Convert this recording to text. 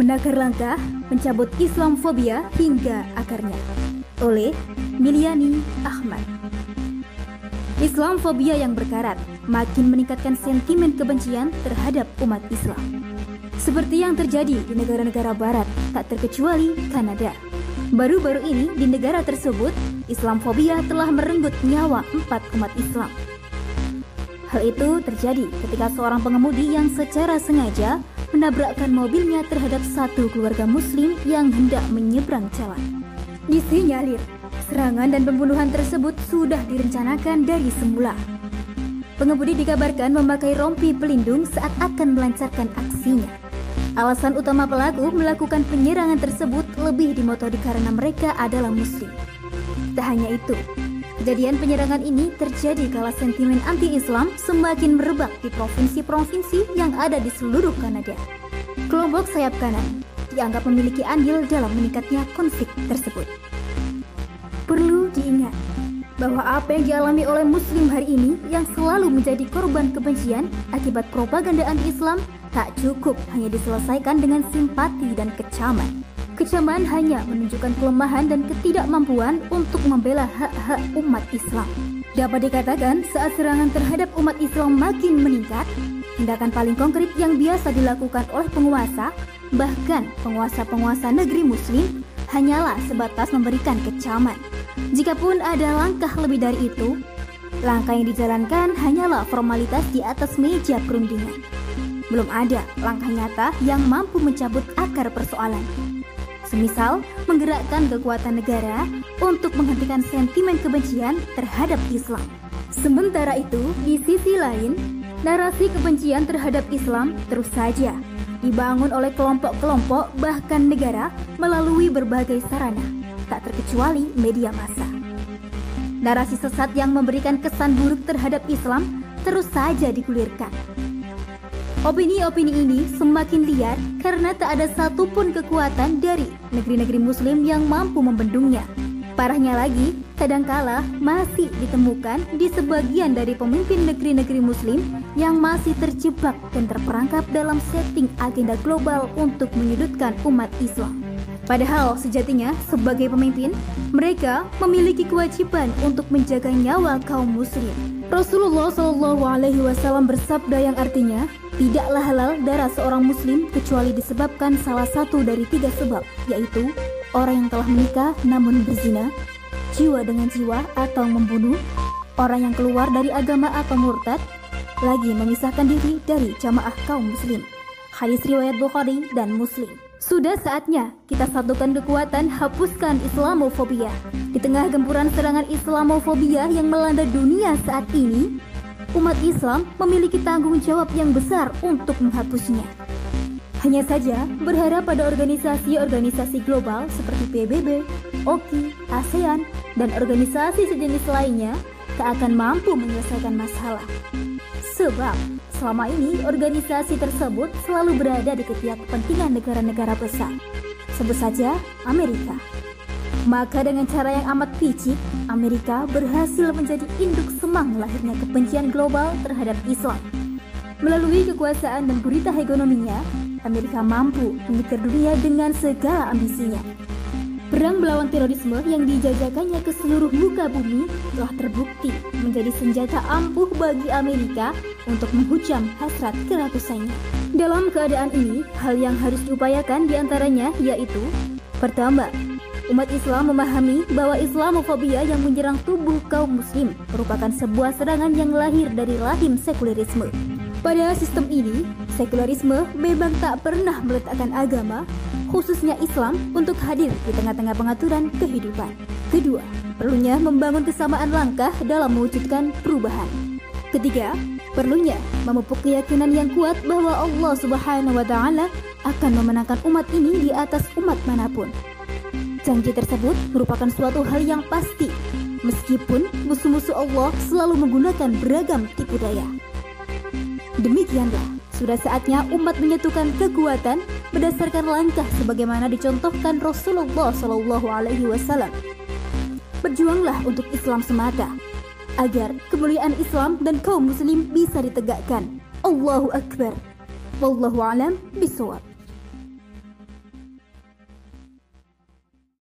Menakar langkah, mencabut Islamfobia hingga akarnya. Oleh Miliani Ahmad. Islamfobia yang berkarat makin meningkatkan sentimen kebencian terhadap umat Islam. Seperti yang terjadi di negara-negara barat, tak terkecuali Kanada. Baru-baru ini di negara tersebut, Islamfobia telah merenggut nyawa empat umat Islam. Hal itu terjadi ketika seorang pengemudi yang secara sengaja menabrakkan mobilnya terhadap satu keluarga muslim yang hendak menyeberang jalan. Disinyalir, serangan dan pembunuhan tersebut sudah direncanakan dari semula. Pengemudi dikabarkan memakai rompi pelindung saat akan melancarkan aksinya. Alasan utama pelaku melakukan penyerangan tersebut lebih dimotori karena mereka adalah muslim. Tak hanya itu, Kejadian penyerangan ini terjadi kala sentimen anti-Islam semakin merebak di provinsi-provinsi yang ada di seluruh Kanada. Kelompok sayap kanan dianggap memiliki andil dalam meningkatnya konflik tersebut. Perlu diingat bahwa apa yang dialami oleh muslim hari ini yang selalu menjadi korban kebencian akibat propaganda anti-Islam tak cukup hanya diselesaikan dengan simpati dan kecaman. Kecaman hanya menunjukkan kelemahan dan ketidakmampuan untuk membela hak-hak umat Islam. Dapat dikatakan saat serangan terhadap umat Islam makin meningkat, tindakan paling konkret yang biasa dilakukan oleh penguasa, bahkan penguasa-penguasa negeri muslim, hanyalah sebatas memberikan kecaman. Jikapun ada langkah lebih dari itu, langkah yang dijalankan hanyalah formalitas di atas meja perundingan. Belum ada langkah nyata yang mampu mencabut akar persoalan semisal menggerakkan kekuatan negara untuk menghentikan sentimen kebencian terhadap Islam. Sementara itu, di sisi lain, narasi kebencian terhadap Islam terus saja dibangun oleh kelompok-kelompok bahkan negara melalui berbagai sarana, tak terkecuali media massa. Narasi sesat yang memberikan kesan buruk terhadap Islam terus saja digulirkan Opini-opini ini semakin liar karena tak ada satupun kekuatan dari negeri-negeri muslim yang mampu membendungnya. Parahnya lagi, kadangkala masih ditemukan di sebagian dari pemimpin negeri-negeri muslim yang masih terjebak dan terperangkap dalam setting agenda global untuk menyudutkan umat Islam. Padahal sejatinya sebagai pemimpin, mereka memiliki kewajiban untuk menjaga nyawa kaum muslim. Rasulullah Shallallahu Alaihi Wasallam bersabda yang artinya, Tidaklah halal darah seorang muslim kecuali disebabkan salah satu dari tiga sebab, yaitu orang yang telah menikah namun berzina, jiwa dengan jiwa atau membunuh, orang yang keluar dari agama atau murtad, lagi memisahkan diri dari jamaah kaum muslim. Hadis riwayat Bukhari dan Muslim. Sudah saatnya kita satukan kekuatan hapuskan Islamofobia. Di tengah gempuran serangan Islamofobia yang melanda dunia saat ini, umat Islam memiliki tanggung jawab yang besar untuk menghapusnya. Hanya saja berharap pada organisasi-organisasi global seperti PBB, OKI, ASEAN, dan organisasi sejenis lainnya tak akan mampu menyelesaikan masalah. Sebab selama ini organisasi tersebut selalu berada di ketiak kepentingan negara-negara besar. Sebut saja Amerika. Maka dengan cara yang amat picik, Amerika berhasil menjadi induk semang lahirnya kebencian global terhadap Islam. Melalui kekuasaan dan gurita hegemoninya, Amerika mampu menyetir dunia dengan segala ambisinya. Perang melawan terorisme yang dijajakannya ke seluruh muka bumi telah terbukti menjadi senjata ampuh bagi Amerika untuk menghujam hasrat keratusannya. Dalam keadaan ini, hal yang harus diupayakan di antaranya yaitu Pertama, Umat Islam memahami bahwa Islamofobia yang menyerang tubuh kaum muslim merupakan sebuah serangan yang lahir dari lahim sekulerisme. Pada sistem ini, sekularisme memang tak pernah meletakkan agama, khususnya Islam, untuk hadir di tengah-tengah pengaturan kehidupan. Kedua, perlunya membangun kesamaan langkah dalam mewujudkan perubahan. Ketiga, perlunya memupuk keyakinan yang kuat bahwa Allah Subhanahu wa taala akan memenangkan umat ini di atas umat mana pun. Janji tersebut merupakan suatu hal yang pasti, meskipun musuh-musuh Allah selalu menggunakan beragam tipu daya. Demikianlah, sudah saatnya umat menyatukan kekuatan berdasarkan langkah sebagaimana dicontohkan Rasulullah Shallallahu Alaihi Wasallam. Berjuanglah untuk Islam semata, agar kemuliaan Islam dan kaum muslim bisa ditegakkan. Allahu Akbar. Wallahu alam bisawab.